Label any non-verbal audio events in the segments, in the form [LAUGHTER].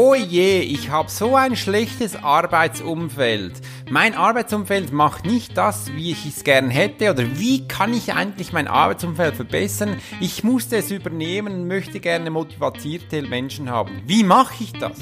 Oh je, ich habe so ein schlechtes Arbeitsumfeld. Mein Arbeitsumfeld macht nicht das, wie ich es gern hätte oder wie kann ich eigentlich mein Arbeitsumfeld verbessern? Ich musste es übernehmen und möchte gerne motivierte Menschen haben. Wie mache ich das?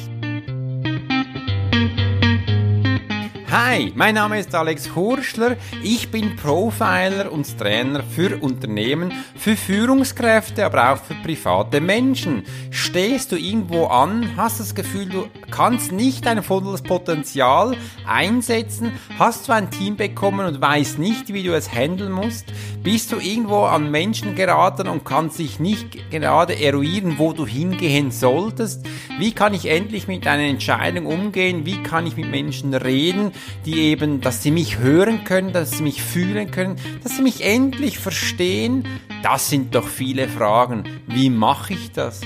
Hi, mein Name ist Alex Hurschler. Ich bin Profiler und Trainer für Unternehmen, für Führungskräfte, aber auch für private Menschen. Stehst du irgendwo an, hast das Gefühl, du kannst nicht dein volles Potenzial einsetzen, hast du ein Team bekommen und weißt nicht, wie du es handeln musst, bist du irgendwo an Menschen geraten und kannst dich nicht gerade eruieren, wo du hingehen solltest, wie kann ich endlich mit einer Entscheidung umgehen, wie kann ich mit Menschen reden, die eben, dass sie mich hören können, dass sie mich fühlen können, dass sie mich endlich verstehen? Das sind doch viele Fragen. Wie mache ich das?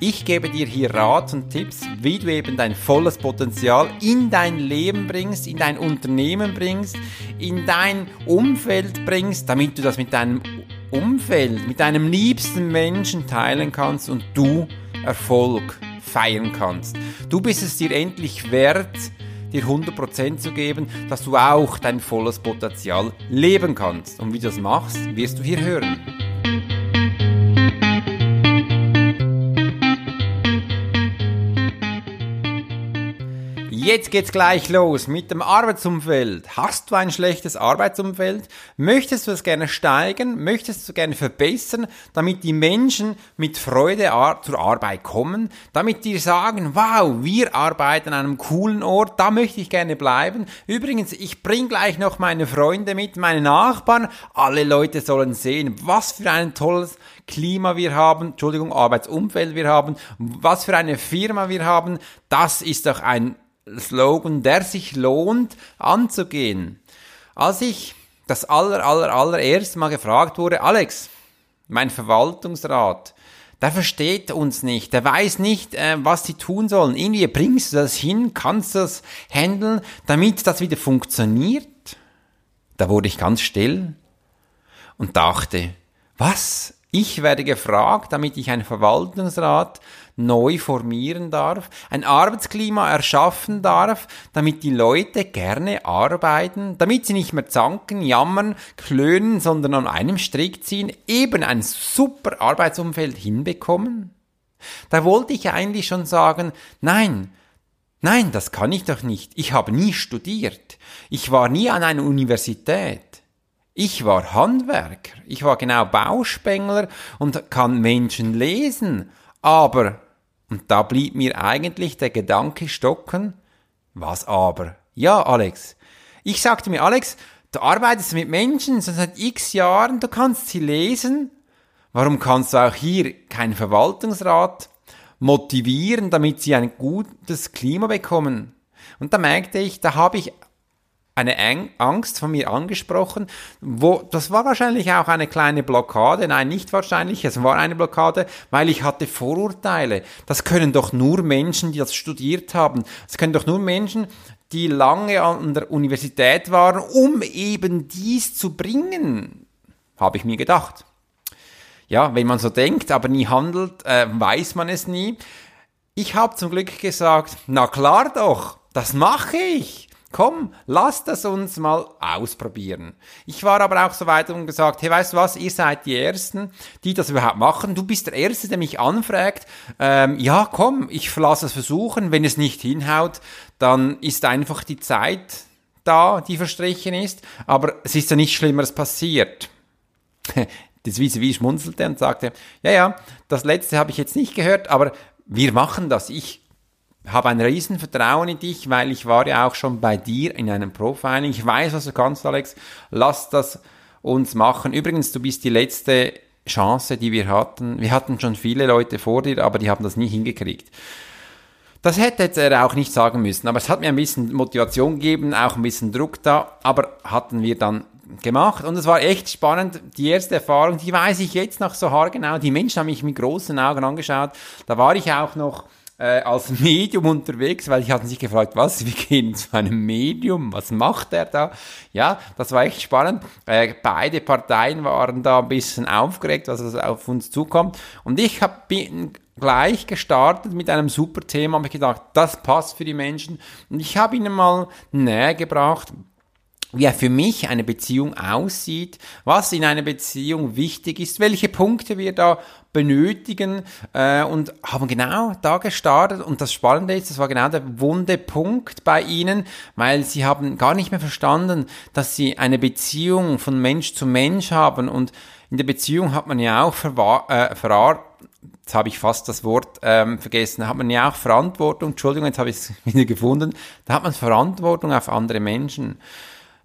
Ich gebe dir hier Rat und Tipps, wie du eben dein volles Potenzial in dein Leben bringst, in dein Unternehmen bringst, in dein Umfeld bringst, damit du das mit deinem Umfeld, mit deinem liebsten Menschen teilen kannst und du Erfolg feiern kannst. Du bist es dir endlich wert, dir 100% zu geben, dass du auch dein volles Potenzial leben kannst. Und wie du das machst, wirst du hier hören. Jetzt geht's gleich los mit dem Arbeitsumfeld. Hast du ein schlechtes Arbeitsumfeld? Möchtest du es gerne steigern? Möchtest du gerne verbessern, damit die Menschen mit Freude zur Arbeit kommen? Damit die sagen, wow, wir arbeiten an einem coolen Ort, da möchte ich gerne bleiben. Übrigens, ich bring gleich noch meine Freunde mit, meine Nachbarn. Alle Leute sollen sehen, was für ein tolles Klima wir haben, Entschuldigung, Arbeitsumfeld wir haben, was für eine Firma wir haben. Das ist doch ein Slogan, der sich lohnt anzugehen. Als ich das aller, aller, allererste Mal gefragt wurde, Alex, mein Verwaltungsrat, der versteht uns nicht, der weiß nicht, äh, was sie tun sollen. Irgendwie bringst du das hin, kannst du das handeln, damit das wieder funktioniert? Da wurde ich ganz still und dachte, was? Ich werde gefragt, damit ich einen Verwaltungsrat neu formieren darf, ein Arbeitsklima erschaffen darf, damit die Leute gerne arbeiten, damit sie nicht mehr zanken, jammern, klönen, sondern an einem Strick ziehen, eben ein super Arbeitsumfeld hinbekommen? Da wollte ich eigentlich schon sagen, nein, nein, das kann ich doch nicht. Ich habe nie studiert. Ich war nie an einer Universität. Ich war Handwerker, ich war genau Bauspengler und kann Menschen lesen, aber, und da blieb mir eigentlich der Gedanke stocken, was aber? Ja, Alex. Ich sagte mir, Alex, du arbeitest mit Menschen schon seit x Jahren, du kannst sie lesen. Warum kannst du auch hier keinen Verwaltungsrat motivieren, damit sie ein gutes Klima bekommen? Und da merkte ich, da habe ich eine Angst von mir angesprochen, wo, das war wahrscheinlich auch eine kleine Blockade, nein, nicht wahrscheinlich, es war eine Blockade, weil ich hatte Vorurteile. Das können doch nur Menschen, die das studiert haben. Das können doch nur Menschen, die lange an der Universität waren, um eben dies zu bringen, habe ich mir gedacht. Ja, wenn man so denkt, aber nie handelt, äh, weiß man es nie. Ich habe zum Glück gesagt, na klar doch, das mache ich. Komm, lasst das uns mal ausprobieren. Ich war aber auch so weit und gesagt, hey, weißt du was, ihr seid die Ersten, die das überhaupt machen. Du bist der Erste, der mich anfragt. Ähm, ja, komm, ich lasse es versuchen. Wenn es nicht hinhaut, dann ist einfach die Zeit da, die verstrichen ist. Aber es ist ja nichts Schlimmeres passiert. [LAUGHS] Das wie schmunzelte und sagte, ja, ja, das letzte habe ich jetzt nicht gehört, aber wir machen das. Ich habe ein riesen Vertrauen in dich, weil ich war ja auch schon bei dir in einem Profiling. Ich weiß, was du kannst, Alex. Lass das uns machen. Übrigens, du bist die letzte Chance, die wir hatten. Wir hatten schon viele Leute vor dir, aber die haben das nie hingekriegt. Das hätte er auch nicht sagen müssen, aber es hat mir ein bisschen Motivation gegeben, auch ein bisschen Druck da, aber hatten wir dann gemacht und es war echt spannend. Die erste Erfahrung, die weiß ich jetzt noch so haargenau. Die Menschen haben mich mit großen Augen angeschaut. Da war ich auch noch äh, als Medium unterwegs, weil ich hatten sich gefragt, was, wir gehen zu einem Medium, was macht er da? Ja, das war echt spannend. Äh, beide Parteien waren da ein bisschen aufgeregt, was auf uns zukommt. Und ich hab, bin gleich gestartet mit einem super Thema, habe ich gedacht, das passt für die Menschen. Und ich habe ihnen mal näher gebracht, wie für mich eine Beziehung aussieht, was in einer Beziehung wichtig ist, welche Punkte wir da benötigen äh, und haben genau da gestartet. Und das Spannende ist, das war genau der wunde Punkt bei ihnen, weil sie haben gar nicht mehr verstanden, dass sie eine Beziehung von Mensch zu Mensch haben. Und in der Beziehung hat man ja auch verwahr, äh, verwahr jetzt habe ich fast das Wort ähm, vergessen, da hat man ja auch Verantwortung, Entschuldigung, jetzt habe ich es [LAUGHS] wieder gefunden, da hat man Verantwortung auf andere Menschen.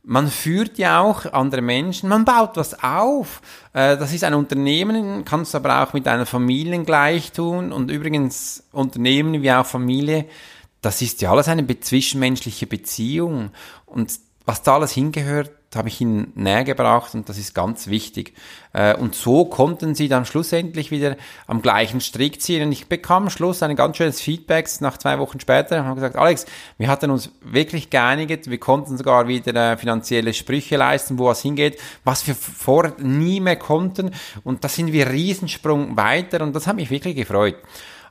Man führt ja auch andere Menschen, man baut was auf. Äh, das ist ein Unternehmen, kannst aber auch mit einer Familie gleich tun. Und übrigens, Unternehmen wie auch Familie, das ist ja alles eine zwischenmenschliche Beziehung. Und was da alles hingehört, habe ich ihnen näher gebracht und das ist ganz wichtig. Äh, und so konnten sie dann schlussendlich wieder am gleichen Strick ziehen. Und ich bekam am Schluss ein ganz schönes Feedback nach zwei Wochen später und haben gesagt, Alex, wir hatten uns wirklich geeinigt, wir konnten sogar wieder äh, finanzielle Sprüche leisten, wo was hingeht, was wir vorher nie mehr konnten. Und da sind wir Riesensprung weiter und das hat mich wirklich gefreut.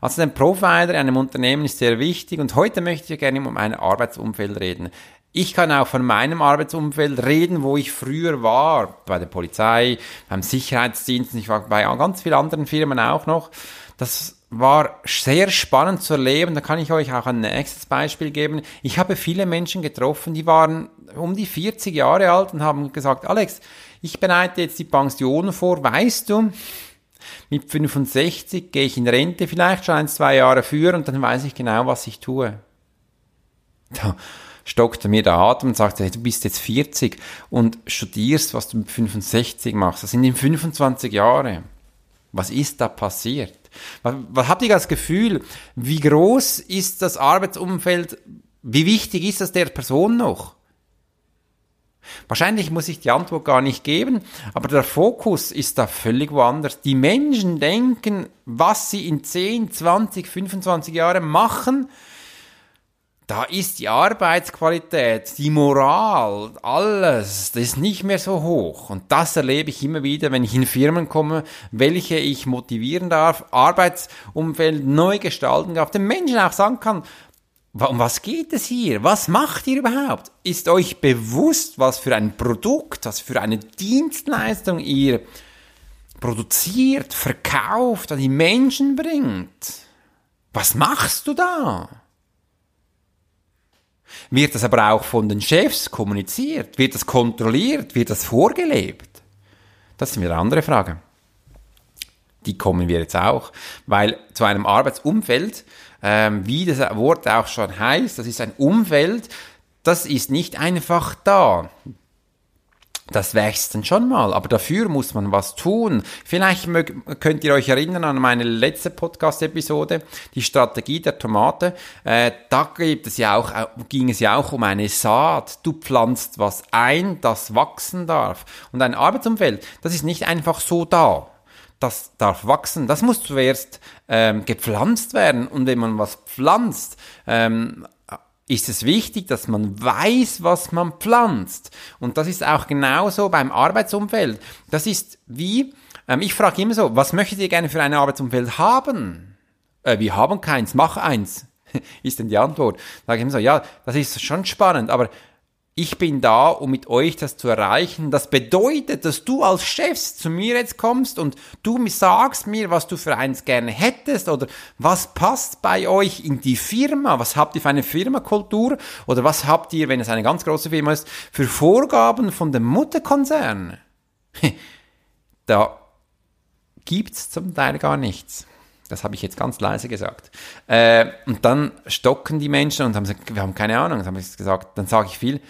Also ein Provider in einem Unternehmen ist sehr wichtig und heute möchte ich gerne um ein Arbeitsumfeld reden. Ich kann auch von meinem Arbeitsumfeld reden, wo ich früher war, bei der Polizei, beim Sicherheitsdienst, ich war bei ganz vielen anderen Firmen auch noch. Das war sehr spannend zu erleben. Da kann ich euch auch ein nächstes Beispiel geben. Ich habe viele Menschen getroffen, die waren um die 40 Jahre alt und haben gesagt, Alex, ich bereite jetzt die Pension vor, weißt du, mit 65 gehe ich in Rente, vielleicht schon ein, zwei Jahre früher und dann weiß ich genau, was ich tue. Da stockte mir der Atem und sagte, hey, du bist jetzt 40 und studierst, was du mit 65 machst. Das sind in 25 Jahre. Was ist da passiert? Was, was habt ihr das Gefühl? Wie groß ist das Arbeitsumfeld? Wie wichtig ist das der Person noch? Wahrscheinlich muss ich die Antwort gar nicht geben, aber der Fokus ist da völlig woanders. Die Menschen denken, was sie in 10, 20, 25 Jahren machen da ist die Arbeitsqualität, die Moral, alles, das ist nicht mehr so hoch. Und das erlebe ich immer wieder, wenn ich in Firmen komme, welche ich motivieren darf, Arbeitsumfeld neu gestalten darf, den Menschen auch sagen kann, um was geht es hier? Was macht ihr überhaupt? Ist euch bewusst, was für ein Produkt, was für eine Dienstleistung ihr produziert, verkauft, an die Menschen bringt? Was machst du da? Wird das aber auch von den Chefs kommuniziert? Wird das kontrolliert? Wird das vorgelebt? Das ist eine andere Frage. Die kommen wir jetzt auch, weil zu einem Arbeitsumfeld, ähm, wie das Wort auch schon heißt, das ist ein Umfeld, das ist nicht einfach da das wächst dann schon mal, aber dafür muss man was tun. Vielleicht könnt ihr euch erinnern an meine letzte Podcast-Episode, die Strategie der Tomate. Äh, da gibt es ja auch, ging es ja auch um eine Saat. Du pflanzt was ein, das wachsen darf. Und ein Arbeitsumfeld, das ist nicht einfach so da. Das darf wachsen. Das muss zuerst ähm, gepflanzt werden. Und wenn man was pflanzt, ähm, ist es wichtig, dass man weiß, was man pflanzt. Und das ist auch genauso beim Arbeitsumfeld. Das ist wie, ähm, ich frage immer so, was möchtet ihr gerne für ein Arbeitsumfeld haben? Äh, wir haben keins, mach eins, [LAUGHS] ist denn die Antwort. Sage ich immer so, ja, das ist schon spannend, aber ich bin da, um mit euch das zu erreichen. Das bedeutet, dass du als Chef zu mir jetzt kommst und du sagst mir, was du für eins gerne hättest oder was passt bei euch in die Firma. Was habt ihr für eine Firmakultur oder was habt ihr, wenn es eine ganz große Firma ist, für Vorgaben von dem Mutterkonzern? [LAUGHS] Da gibt's zum Teil gar nichts. Das habe ich jetzt ganz leise gesagt. Äh, und dann stocken die Menschen und haben gesagt, wir haben keine Ahnung. Dann habe ich gesagt, dann sage ich viel,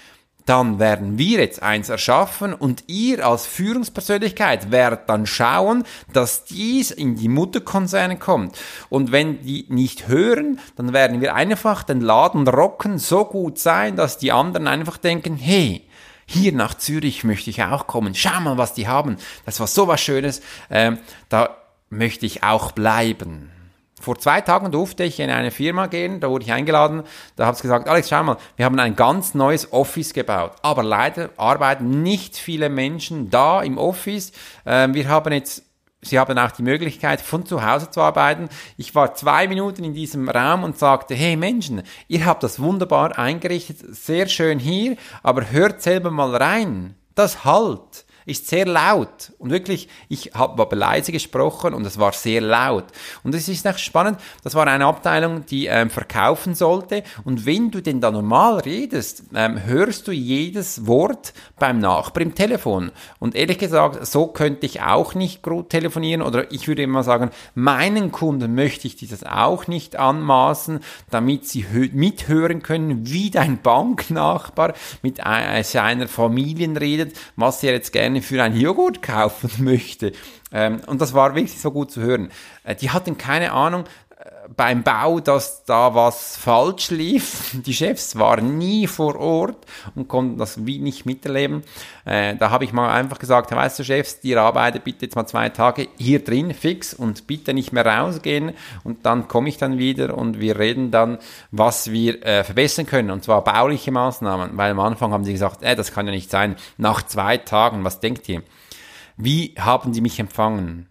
dann werden wir jetzt eins erschaffen und ihr als Führungspersönlichkeit werdet dann schauen, dass dies in die Mutterkonzerne kommt. Und wenn die nicht hören, dann werden wir einfach den Laden rocken, so gut sein, dass die anderen einfach denken, hey, hier nach Zürich möchte ich auch kommen. Schau mal, was die haben. Das war so was Schönes. Ähm, da möchte ich auch bleiben. Vor zwei Tagen durfte ich in eine Firma gehen, da wurde ich eingeladen, da habe ich gesagt, Alex, schau mal, wir haben ein ganz neues Office gebaut, aber leider arbeiten nicht viele Menschen da im Office. Ähm, wir haben jetzt Sie haben auch die Möglichkeit, von zu Hause zu arbeiten. Ich war zwei Minuten in diesem Raum und sagte, hey Menschen, ihr habt das wunderbar eingerichtet, sehr schön hier, aber hört selber mal rein. Das halt ist sehr laut. Und wirklich, ich habe aber leise gesprochen und es war sehr laut. Und es ist echt spannend, das war eine Abteilung, die ähm, verkaufen sollte. Und wenn du denn da normal redest, ähm, hörst du jedes Wort beim Nachbar im Telefon. Und ehrlich gesagt, so könnte ich auch nicht gut telefonieren. Oder ich würde immer sagen, meinen Kunden möchte ich dieses auch nicht anmaßen, damit sie mithören können, wie dein Banknachbar mit seiner Familie redet, was er jetzt gerne gerne für einen Joghurt kaufen [LAUGHS] möchte. Ähm, und das war wirklich so gut zu hören. Äh, die hatten keine Ahnung, beim Bau, dass da was falsch lief. [LAUGHS] Die Chefs waren nie vor Ort und konnten das wie nicht miterleben. Äh, da habe ich mal einfach gesagt, weißt du Chefs, ihr arbeitet bitte jetzt mal zwei Tage hier drin fix und bitte nicht mehr rausgehen und dann komme ich dann wieder und wir reden dann, was wir äh, verbessern können und zwar bauliche Maßnahmen, weil am Anfang haben sie gesagt, äh, das kann ja nicht sein. Nach zwei Tagen, was denkt ihr? Wie haben die mich empfangen?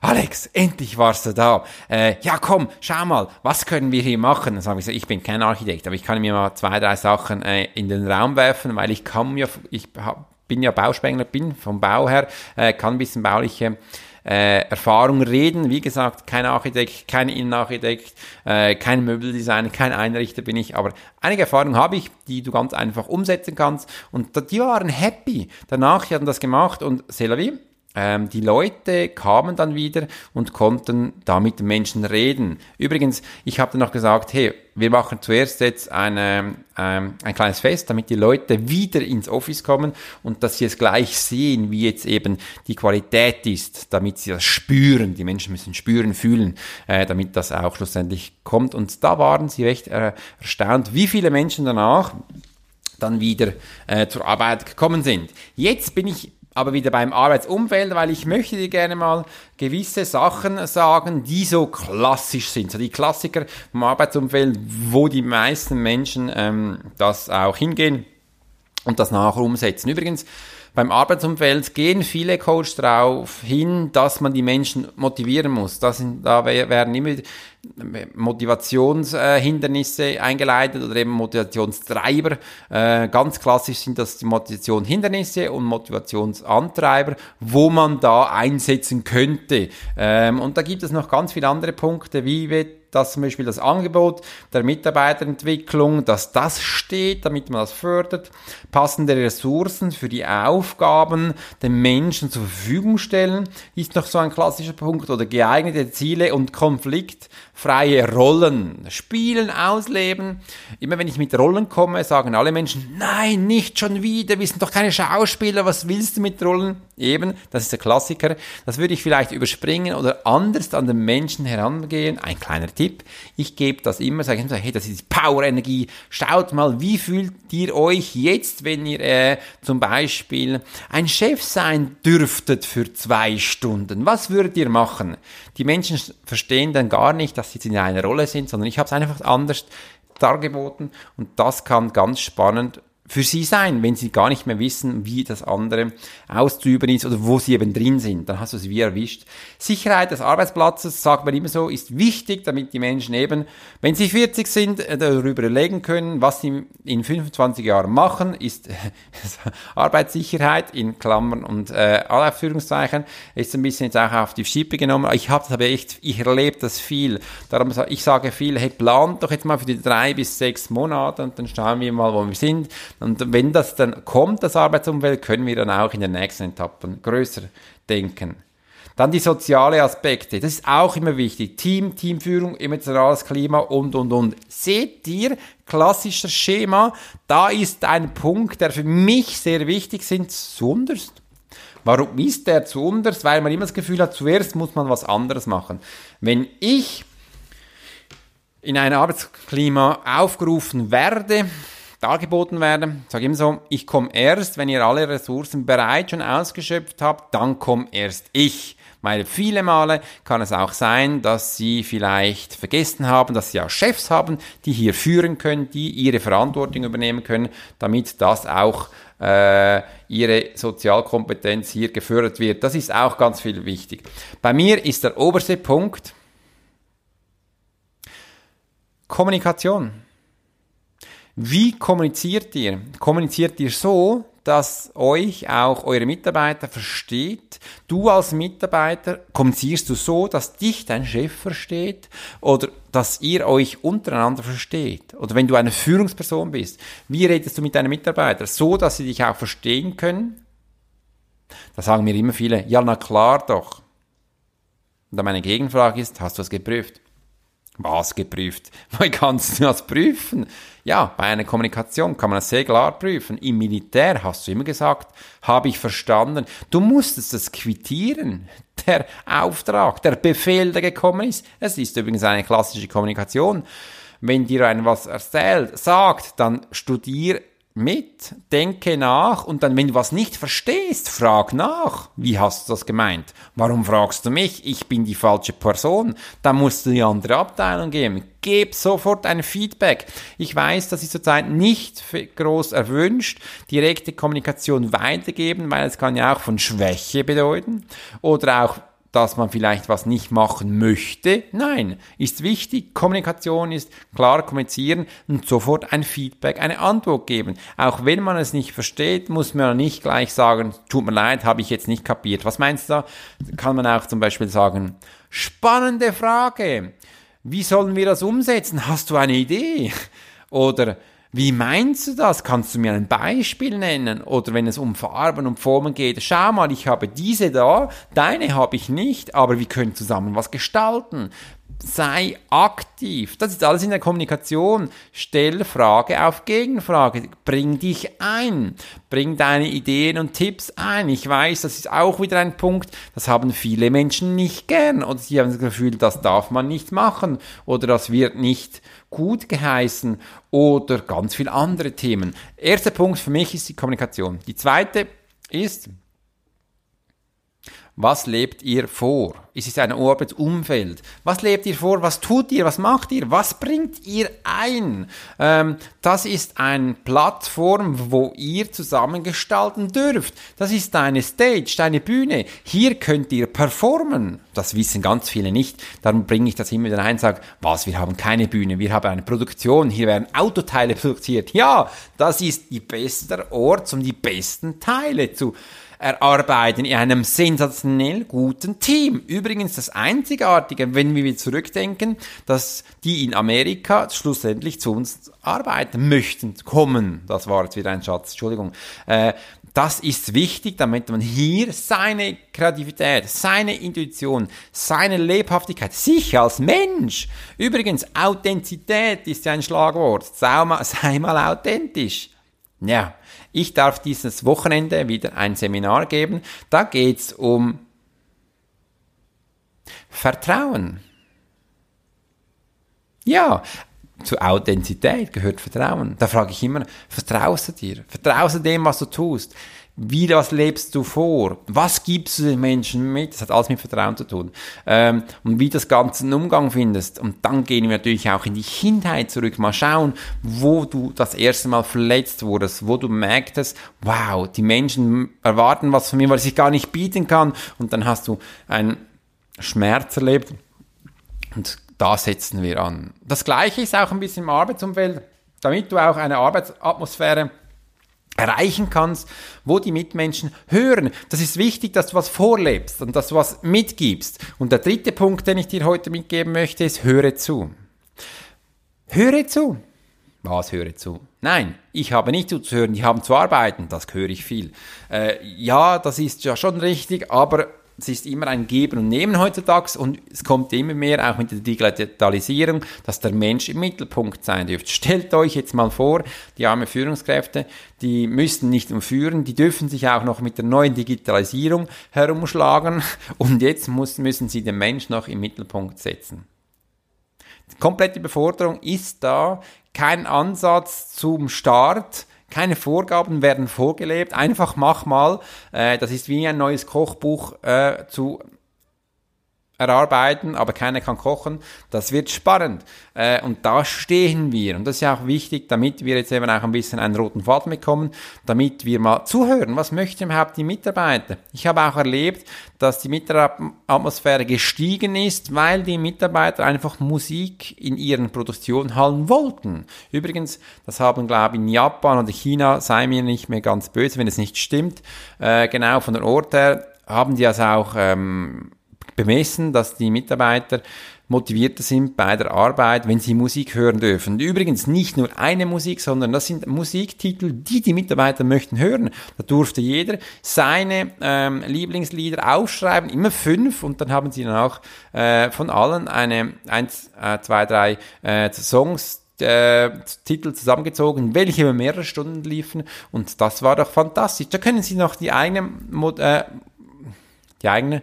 Alex, endlich warst du da. Äh, ja, komm, schau mal, was können wir hier machen? Dann sage ich so, ich bin kein Architekt, aber ich kann mir mal zwei, drei Sachen äh, in den Raum werfen, weil ich kann ja, ich hab, bin ja Bauspengler, bin vom Bau her, äh, kann ein bisschen bauliche äh, Erfahrung reden. Wie gesagt, kein Architekt, kein Innenarchitekt, äh, kein Möbeldesigner, kein Einrichter bin ich, aber einige Erfahrungen habe ich, die du ganz einfach umsetzen kannst. Und die waren happy. Danach, die hatten das gemacht und c'est la vie ähm, die Leute kamen dann wieder und konnten da mit Menschen reden. Übrigens, ich habe dann noch gesagt, hey, wir machen zuerst jetzt eine, ähm, ein kleines Fest, damit die Leute wieder ins Office kommen und dass sie es gleich sehen, wie jetzt eben die Qualität ist, damit sie das spüren. Die Menschen müssen spüren, fühlen, äh, damit das auch schlussendlich kommt. Und da waren sie recht äh, erstaunt, wie viele Menschen danach dann wieder äh, zur Arbeit gekommen sind. Jetzt bin ich aber wieder beim Arbeitsumfeld, weil ich möchte dir gerne mal gewisse Sachen sagen, die so klassisch sind, so die Klassiker vom Arbeitsumfeld, wo die meisten Menschen ähm, das auch hingehen und das nachher umsetzen. Übrigens, beim Arbeitsumfeld gehen viele Coaches darauf hin, dass man die Menschen motivieren muss. Das sind, da werden immer Motivationshindernisse eingeleitet oder eben Motivationstreiber. Äh, ganz klassisch sind das die Motivationshindernisse und Motivationsantreiber, wo man da einsetzen könnte. Ähm, und da gibt es noch ganz viele andere Punkte, wie dass zum Beispiel das Angebot der Mitarbeiterentwicklung, dass das steht, damit man das fördert, passende Ressourcen für die Aufgaben den Menschen zur Verfügung stellen, ist noch so ein klassischer Punkt, oder geeignete Ziele und Konflikt freie Rollen spielen, ausleben. Immer wenn ich mit Rollen komme, sagen alle Menschen, nein, nicht schon wieder, wir sind doch keine Schauspieler, was willst du mit Rollen? Eben, das ist der Klassiker. Das würde ich vielleicht überspringen oder anders an den Menschen herangehen. Ein kleiner Tipp. Ich gebe das immer, sage immer, hey, das ist Power-Energie. Schaut mal, wie fühlt ihr euch jetzt, wenn ihr äh, zum Beispiel ein Chef sein dürftet für zwei Stunden? Was würdet ihr machen? Die Menschen verstehen dann gar nicht, dass sie jetzt in einer Rolle sind, sondern ich habe es einfach anders dargeboten und das kann ganz spannend für sie sein, wenn sie gar nicht mehr wissen, wie das andere auszuüben ist oder wo sie eben drin sind. Dann hast du sie wie erwischt. Sicherheit des Arbeitsplatzes, sagt man immer so, ist wichtig, damit die Menschen eben, wenn sie 40 sind, äh, darüber überlegen können, was sie in 25 Jahren machen, ist [LAUGHS] Arbeitssicherheit in Klammern und äh, Anführungszeichen, ist ein bisschen jetzt auch auf die Schippe genommen. Ich habe das aber echt, ich erlebe das viel. Darum ich sage viel, hey, plant doch jetzt mal für die drei bis sechs Monate und dann schauen wir mal, wo wir sind und wenn das dann kommt, das Arbeitsumfeld, können wir dann auch in den nächsten Etappen größer denken. Dann die soziale Aspekte. Das ist auch immer wichtig. Team, Teamführung, emotionales Klima und, und, und. Seht ihr, klassisches Schema, da ist ein Punkt, der für mich sehr wichtig sind, zuunterst. Warum ist der zuunterst? Weil man immer das Gefühl hat, zuerst muss man was anderes machen. Wenn ich in ein Arbeitsklima aufgerufen werde, dargeboten werden. Sage immer so, ich komme erst, wenn ihr alle Ressourcen bereits schon ausgeschöpft habt, dann komme erst ich. Weil viele Male kann es auch sein, dass sie vielleicht vergessen haben, dass sie auch Chefs haben, die hier führen können, die ihre Verantwortung übernehmen können, damit das auch äh, ihre Sozialkompetenz hier gefördert wird. Das ist auch ganz viel wichtig. Bei mir ist der oberste Punkt Kommunikation. Wie kommuniziert ihr? Kommuniziert ihr so, dass euch auch eure Mitarbeiter versteht. Du als Mitarbeiter kommunizierst du so, dass dich dein Chef versteht oder dass ihr euch untereinander versteht. Oder wenn du eine Führungsperson bist, wie redest du mit deinen Mitarbeitern? So, dass sie dich auch verstehen können? Da sagen mir immer viele, ja, na klar doch. Und dann meine Gegenfrage ist, hast du es geprüft? Was geprüft? Wie kannst du das prüfen? Ja, bei einer Kommunikation kann man das sehr klar prüfen. Im Militär hast du immer gesagt, habe ich verstanden. Du musstest es quittieren. [LAUGHS] Der Auftrag, der Befehl, der gekommen ist. Es ist übrigens eine klassische Kommunikation. Wenn dir ein was erzählt, sagt, dann studier mit, denke nach und dann, wenn du was nicht verstehst, frag nach. Wie hast du das gemeint? Warum fragst du mich? Ich bin die falsche Person. Da musst du die andere Abteilung geben. Gib sofort ein Feedback. Ich weiß, das ist zurzeit nicht groß erwünscht. Direkte Kommunikation weitergeben, weil es kann ja auch von Schwäche bedeuten oder auch dass man vielleicht was nicht machen möchte. Nein, ist wichtig. Kommunikation ist klar kommunizieren und sofort ein Feedback, eine Antwort geben. Auch wenn man es nicht versteht, muss man nicht gleich sagen, tut mir leid, habe ich jetzt nicht kapiert. Was meinst du da? Kann man auch zum Beispiel sagen, spannende Frage. Wie sollen wir das umsetzen? Hast du eine Idee? Oder wie meinst du das? Kannst du mir ein Beispiel nennen? Oder wenn es um Farben und Formen geht, schau mal, ich habe diese da, deine habe ich nicht, aber wir können zusammen was gestalten. Sei aktiv. Das ist alles in der Kommunikation. Stell Frage auf Gegenfrage. Bring dich ein. Bring deine Ideen und Tipps ein. Ich weiß, das ist auch wieder ein Punkt, das haben viele Menschen nicht gern. Oder sie haben das Gefühl, das darf man nicht machen. Oder das wird nicht gut geheißen oder ganz viele andere Themen. Erster Punkt für mich ist die Kommunikation. Die zweite ist, was lebt ihr vor? Es ist ein Arbeitsumfeld. Was lebt ihr vor? Was tut ihr? Was macht ihr? Was bringt ihr ein? Ähm, das ist eine Plattform, wo ihr zusammengestalten dürft. Das ist deine Stage, deine Bühne. Hier könnt ihr performen. Das wissen ganz viele nicht. Darum bringe ich das immer wieder ein und sage, was, wir haben keine Bühne, wir haben eine Produktion, hier werden Autoteile produziert. Ja, das ist die beste Ort, um die besten Teile zu erarbeiten in einem sensationell guten Team. Übrigens das Einzigartige, wenn wir zurückdenken, dass die in Amerika schlussendlich zu uns arbeiten möchten, kommen. Das war jetzt wieder ein Schatz, Entschuldigung. Äh, das ist wichtig, damit man hier seine Kreativität, seine Intuition, seine Lebhaftigkeit, sich als Mensch, übrigens Authentizität ist ja ein Schlagwort, sei mal, sei mal authentisch. Ja, ich darf dieses Wochenende wieder ein Seminar geben. Da geht's um Vertrauen. Ja, zur Authentizität gehört Vertrauen. Da frage ich immer, vertraust du dir? Vertraust du dem, was du tust? Wie das lebst du vor? Was gibst du den Menschen mit? Das hat alles mit Vertrauen zu tun. Ähm, und wie das Ganze einen Umgang findest. Und dann gehen wir natürlich auch in die Kindheit zurück. Mal schauen, wo du das erste Mal verletzt wurdest, wo du merktest, wow, die Menschen erwarten was von mir, was ich gar nicht bieten kann. Und dann hast du einen Schmerz erlebt. Und da setzen wir an. Das Gleiche ist auch ein bisschen im Arbeitsumfeld, damit du auch eine Arbeitsatmosphäre erreichen kannst, wo die Mitmenschen hören. Das ist wichtig, dass du was vorlebst und dass du was mitgibst. Und der dritte Punkt, den ich dir heute mitgeben möchte, ist, höre zu. Höre zu. Was höre zu? Nein, ich habe nicht zuzuhören, die haben zu arbeiten, das höre ich viel. Äh, ja, das ist ja schon richtig, aber es ist immer ein Geben und Nehmen heutzutage und es kommt immer mehr auch mit der Digitalisierung, dass der Mensch im Mittelpunkt sein dürfte. Stellt euch jetzt mal vor, die armen Führungskräfte, die müssen nicht nur führen, die dürfen sich auch noch mit der neuen Digitalisierung herumschlagen [LAUGHS] und jetzt muss, müssen sie den Mensch noch im Mittelpunkt setzen. Die komplette Beforderung ist da, kein Ansatz zum Start, keine Vorgaben werden vorgelebt. Einfach mach mal. Äh, das ist wie ein neues Kochbuch äh, zu erarbeiten, aber keiner kann kochen. Das wird spannend. Äh, und da stehen wir. Und das ist ja auch wichtig, damit wir jetzt eben auch ein bisschen einen roten Faden bekommen, damit wir mal zuhören. Was möchten überhaupt die Mitarbeiter? Ich habe auch erlebt, dass die Mitarbeiteratmosphäre gestiegen ist, weil die Mitarbeiter einfach Musik in ihren Produktionhallen wollten. Übrigens, das haben, glaube ich, in Japan oder China, sei mir nicht mehr ganz böse, wenn es nicht stimmt, äh, genau von der Ort her, haben die also auch ähm, bemessen, dass die Mitarbeiter motivierter sind bei der Arbeit, wenn sie Musik hören dürfen. Übrigens nicht nur eine Musik, sondern das sind Musiktitel, die die Mitarbeiter möchten hören. Da durfte jeder seine ähm, Lieblingslieder aufschreiben, immer fünf, und dann haben sie dann auch äh, von allen eine eins, äh, zwei, drei äh, Songs äh, Titel zusammengezogen, welche über mehrere Stunden liefen und das war doch fantastisch. Da können Sie noch die eigene, äh, die eigene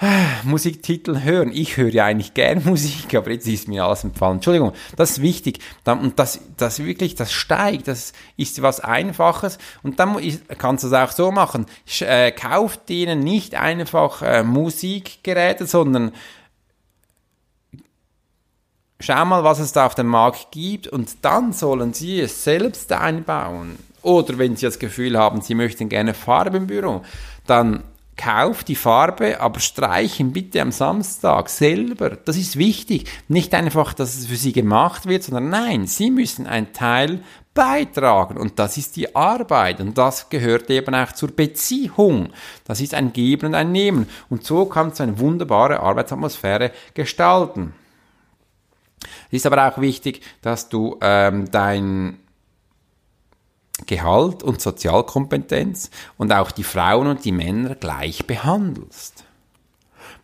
[SIGHS] Musiktitel hören. Ich höre ja eigentlich gern [LAUGHS] Musik, aber jetzt ist mir alles entfallen. Entschuldigung, das ist wichtig. Und das, das wirklich, das steigt, das ist was Einfaches. Und dann kannst du es auch so machen. Äh, kauft ihnen nicht einfach äh, Musikgeräte, sondern schau mal, was es da auf dem Markt gibt und dann sollen sie es selbst einbauen. Oder wenn sie das Gefühl haben, sie möchten gerne Farbe im Büro, dann Kauf die Farbe, aber streichen bitte am Samstag selber. Das ist wichtig. Nicht einfach, dass es für Sie gemacht wird, sondern nein, Sie müssen einen Teil beitragen und das ist die Arbeit und das gehört eben auch zur Beziehung. Das ist ein Geben und ein Nehmen und so kannst du eine wunderbare Arbeitsatmosphäre gestalten. Es ist aber auch wichtig, dass du ähm, dein Gehalt und Sozialkompetenz und auch die Frauen und die Männer gleich behandelst.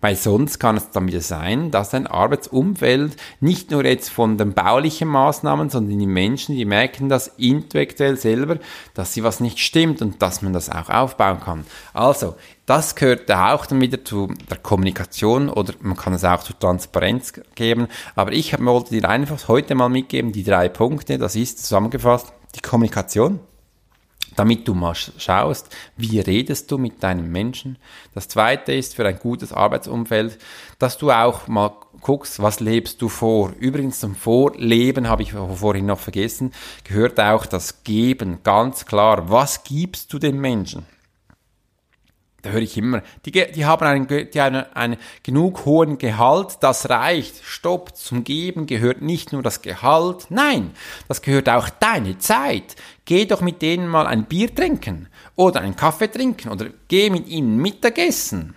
Weil sonst kann es dann wieder sein, dass dein Arbeitsumfeld nicht nur jetzt von den baulichen Maßnahmen, sondern die Menschen, die merken das intellektuell selber, dass sie was nicht stimmt und dass man das auch aufbauen kann. Also, das gehört auch dann wieder zu der Kommunikation oder man kann es auch zu Transparenz geben. Aber ich wollte dir einfach heute mal mitgeben, die drei Punkte, das ist zusammengefasst die Kommunikation, damit du mal schaust, wie redest du mit deinem Menschen. Das zweite ist für ein gutes Arbeitsumfeld, dass du auch mal guckst, was lebst du vor. Übrigens zum Vorleben habe ich vorhin noch vergessen, gehört auch das Geben, ganz klar. Was gibst du den Menschen? Da höre ich immer, die, die haben einen, die haben einen genug hohen Gehalt, das reicht. Stopp, zum Geben gehört nicht nur das Gehalt, nein, das gehört auch deine Zeit. Geh doch mit denen mal ein Bier trinken oder einen Kaffee trinken oder geh mit ihnen Mittagessen.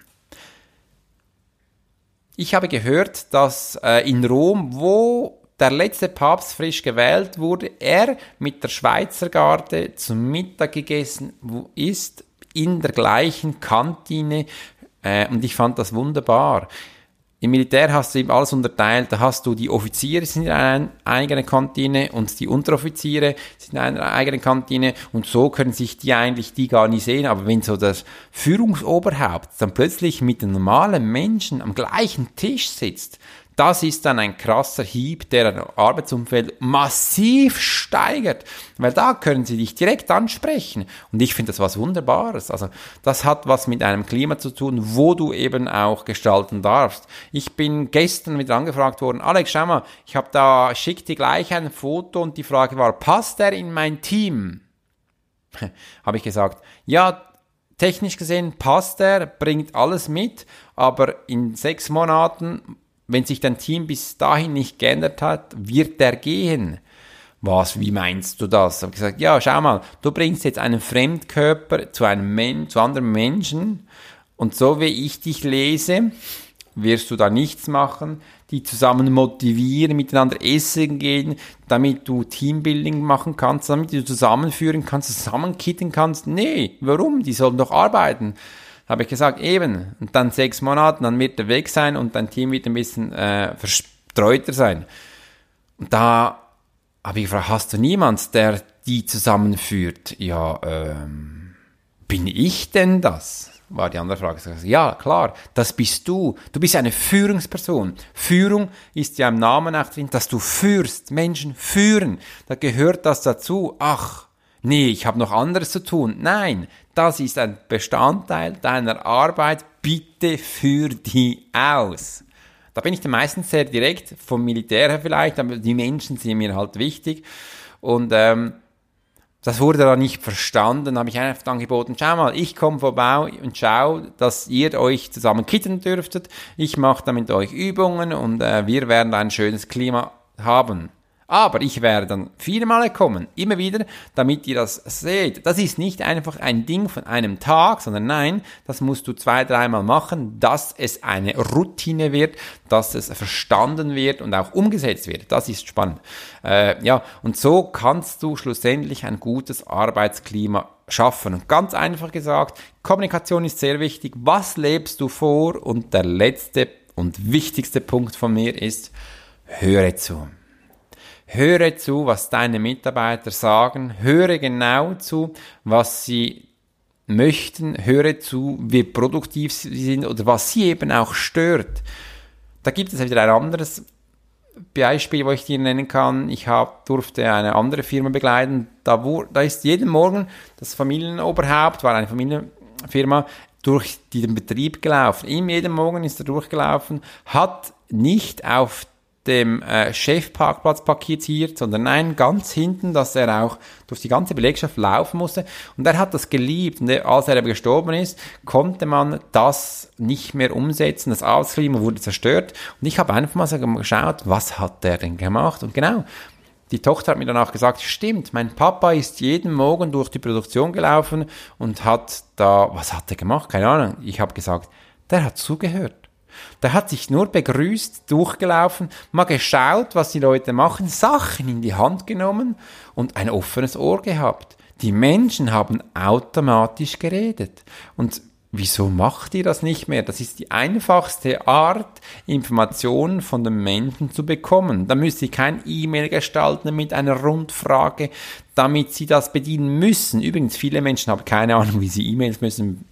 Ich habe gehört, dass äh, in Rom, wo der letzte Papst frisch gewählt wurde, er mit der Schweizer Garde zum Mittag gegessen ist in der gleichen Kantine äh, und ich fand das wunderbar. Im Militär hast du eben alles unterteilt. Da hast du die Offiziere sind in einer eigenen Kantine und die Unteroffiziere sind in einer eigenen Kantine und so können sich die eigentlich die gar nicht sehen. Aber wenn so das Führungsoberhaupt dann plötzlich mit den normalen Menschen am gleichen Tisch sitzt, das ist dann ein krasser Hieb, der ein Arbeitsumfeld massiv steigert, weil da können sie dich direkt ansprechen. Und ich finde das was Wunderbares. Also das hat was mit einem Klima zu tun, wo du eben auch gestalten darfst. Ich bin gestern wieder angefragt worden, Alex, schau mal, ich habe da, schick dir gleich ein Foto und die Frage war, passt er in mein Team? [LAUGHS] habe ich gesagt, ja, technisch gesehen passt er, bringt alles mit, aber in sechs Monaten wenn sich dein Team bis dahin nicht geändert hat, wird er gehen. Was, wie meinst du das? Ich habe gesagt, ja, schau mal, du bringst jetzt einen Fremdkörper zu einem Men zu anderen Menschen und so wie ich dich lese, wirst du da nichts machen, die zusammen motivieren, miteinander essen gehen, damit du Teambuilding machen kannst, damit du zusammenführen kannst, zusammenkitten kannst. Nee, warum? Die sollen doch arbeiten habe ich gesagt, eben, und dann sechs Monate, dann wird er weg sein und dein Team wird ein bisschen äh, verstreuter sein. Und da habe ich gefragt, hast du niemand, der die zusammenführt? Ja, ähm, bin ich denn das? War die andere Frage. Ja, klar, das bist du. Du bist eine Führungsperson. Führung ist ja im Namen auch drin, dass du führst, Menschen führen. Da gehört das dazu. Ach, Nee, ich habe noch anderes zu tun. Nein, das ist ein Bestandteil deiner Arbeit. Bitte führ die aus. Da bin ich dann meistens sehr direkt, vom Militär her vielleicht, aber die Menschen sind mir halt wichtig. Und ähm, das wurde dann nicht verstanden, habe ich einfach angeboten, schau mal, ich komme vorbei und schau, dass ihr euch zusammen kitten dürftet. Ich mache dann mit euch Übungen und äh, wir werden ein schönes Klima haben. Aber ich werde dann viele Male kommen, immer wieder, damit ihr das seht. Das ist nicht einfach ein Ding von einem Tag, sondern nein, das musst du zwei, dreimal machen, dass es eine Routine wird, dass es verstanden wird und auch umgesetzt wird. Das ist spannend. Äh, ja, und so kannst du schlussendlich ein gutes Arbeitsklima schaffen. Und ganz einfach gesagt, Kommunikation ist sehr wichtig. Was lebst du vor? Und der letzte und wichtigste Punkt von mir ist, höre zu. Höre zu, was deine Mitarbeiter sagen. Höre genau zu, was sie möchten. Höre zu, wie produktiv sie sind oder was sie eben auch stört. Da gibt es wieder ein anderes Beispiel, wo ich dir nennen kann. Ich hab, durfte eine andere Firma begleiten. Da, wo, da ist jeden Morgen das Familienoberhaupt, war eine Familienfirma, durch den Betrieb gelaufen. Ihm jeden Morgen ist er durchgelaufen, hat nicht auf dem äh, Chefparkplatz parkiert, sondern nein, ganz hinten, dass er auch durch die ganze Belegschaft laufen musste. Und er hat das geliebt. Und als er aber gestorben ist, konnte man das nicht mehr umsetzen. Das Arbeitsklima wurde zerstört. Und ich habe einfach mal so geschaut, was hat der denn gemacht? Und genau, die Tochter hat mir danach gesagt, stimmt, mein Papa ist jeden Morgen durch die Produktion gelaufen und hat da, was hat er gemacht? Keine Ahnung. Ich habe gesagt, der hat zugehört. Der hat sich nur begrüßt, durchgelaufen, mal geschaut, was die Leute machen, Sachen in die Hand genommen und ein offenes Ohr gehabt. Die Menschen haben automatisch geredet. Und wieso macht ihr das nicht mehr? Das ist die einfachste Art, Informationen von den Menschen zu bekommen. Da müsst ihr kein E-Mail gestalten mit einer Rundfrage, damit sie das bedienen müssen. Übrigens, viele Menschen haben keine Ahnung, wie sie E-Mails müssen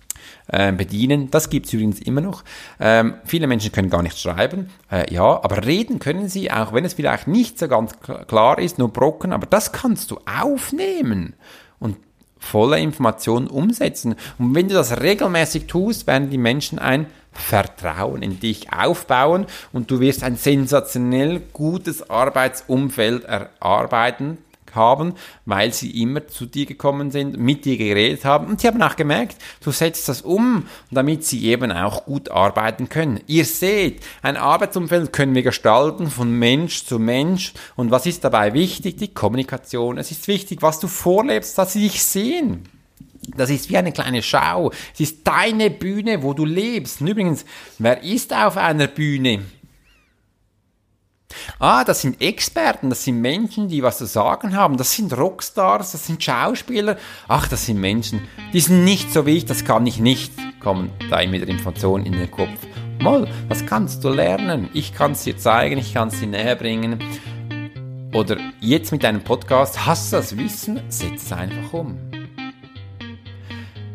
äh, bedienen. Das gibt es übrigens immer noch. Ähm, viele Menschen können gar nicht schreiben, äh, ja, aber reden können sie, auch wenn es vielleicht nicht so ganz klar ist, nur Brocken, aber das kannst du aufnehmen und volle Informationen umsetzen. Und wenn du das regelmäßig tust, werden die Menschen ein Vertrauen in dich aufbauen und du wirst ein sensationell gutes Arbeitsumfeld erarbeiten haben, weil sie immer zu dir gekommen sind, mit dir geredet haben und sie haben auch gemerkt, du setzt das um, damit sie eben auch gut arbeiten können. Ihr seht, ein Arbeitsumfeld können wir gestalten von Mensch zu Mensch und was ist dabei wichtig? Die Kommunikation. Es ist wichtig, was du vorlebst, dass sie dich sehen. Das ist wie eine kleine Schau. Es ist deine Bühne, wo du lebst. Und übrigens, wer ist auf einer Bühne? Ah, das sind Experten, das sind Menschen, die was zu sagen haben, das sind Rockstars, das sind Schauspieler. Ach, das sind Menschen, die sind nicht so wie ich, das kann ich nicht. Kommen da immer wieder Informationen in den Kopf. Moll, was kannst du lernen? Ich kann es dir zeigen, ich kann es dir näher bringen. Oder jetzt mit deinem Podcast, hast du das Wissen, setz es einfach um.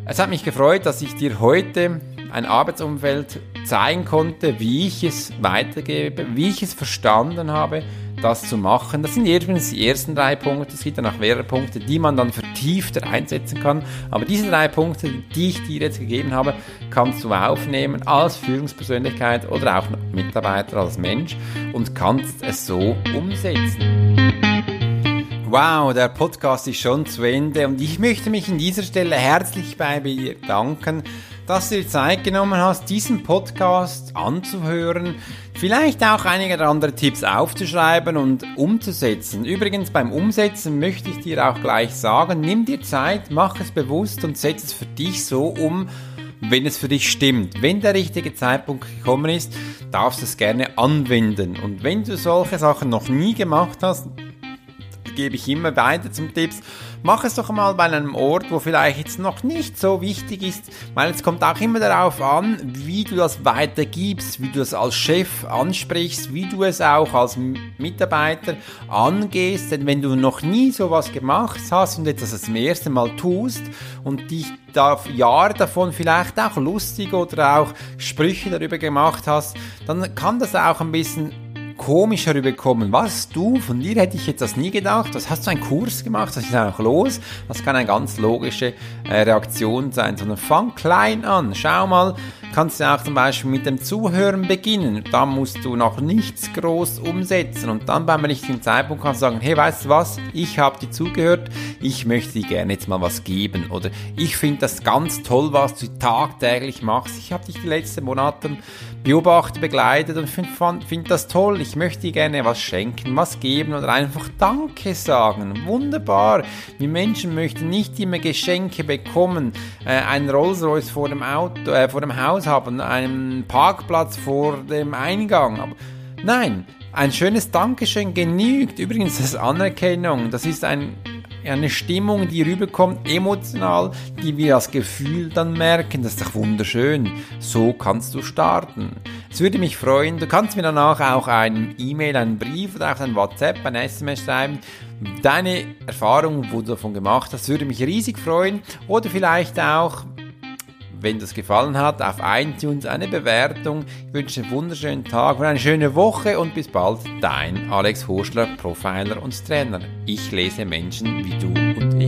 Es hat mich gefreut, dass ich dir heute ein Arbeitsumfeld zeigen konnte, wie ich es weitergebe, wie ich es verstanden habe, das zu machen. Das sind übrigens die ersten drei Punkte. Es gibt danach mehrere Punkte, die man dann vertiefter einsetzen kann. Aber diese drei Punkte, die ich dir jetzt gegeben habe, kannst du aufnehmen als Führungspersönlichkeit oder auch Mitarbeiter, als Mensch und kannst es so umsetzen. Wow, der Podcast ist schon zu Ende und ich möchte mich in dieser Stelle herzlich bei dir danken dass du dir Zeit genommen hast, diesen Podcast anzuhören, vielleicht auch einige andere Tipps aufzuschreiben und umzusetzen. Übrigens beim Umsetzen möchte ich dir auch gleich sagen, nimm dir Zeit, mach es bewusst und setz es für dich so um, wenn es für dich stimmt. Wenn der richtige Zeitpunkt gekommen ist, darfst du es gerne anwenden. Und wenn du solche Sachen noch nie gemacht hast, gebe ich immer weiter zum Tipps mach es doch mal bei einem Ort, wo vielleicht jetzt noch nicht so wichtig ist, weil es kommt auch immer darauf an, wie du das weitergibst, wie du es als Chef ansprichst, wie du es auch als Mitarbeiter angehst, denn wenn du noch nie sowas gemacht hast und jetzt das zum ersten Mal tust und dich da Jahre davon vielleicht auch lustig oder auch Sprüche darüber gemacht hast, dann kann das auch ein bisschen komisch herüberkommen. Was, du, von dir hätte ich jetzt das nie gedacht. Was hast du einen Kurs gemacht? Was ist auch los? Das kann eine ganz logische äh, Reaktion sein, sondern fang klein an. Schau mal, kannst du auch zum Beispiel mit dem Zuhören beginnen. Da musst du noch nichts groß umsetzen und dann beim richtigen Zeitpunkt kannst du sagen, hey, weißt du was, ich habe dir zugehört, ich möchte dir gerne jetzt mal was geben oder ich finde das ganz toll, was du tagtäglich machst. Ich habe dich die letzten Monate beobachtet, begleitet und finde find das toll. Ich möchte dir gerne was schenken, was geben oder einfach Danke sagen. Wunderbar. Wir Menschen möchten nicht immer Geschenke bekommen, äh, einen Rolls Royce vor dem Auto, äh, vor dem Haus haben, einen Parkplatz vor dem Eingang. Aber nein, ein schönes Dankeschön genügt. Übrigens, das ist Anerkennung. Das ist ein eine Stimmung, die rüberkommt, emotional, die wir als Gefühl dann merken. Das ist doch wunderschön. So kannst du starten. Es würde mich freuen, du kannst mir danach auch ein E-Mail, einen Brief oder auch ein WhatsApp, ein SMS schreiben. Deine Erfahrungen, wo du davon gemacht hast, würde mich riesig freuen. Oder vielleicht auch wenn das gefallen hat, auf iTunes eine Bewertung. Ich wünsche einen wunderschönen Tag und eine schöne Woche und bis bald. Dein Alex Horschler, Profiler und Trainer. Ich lese Menschen wie du und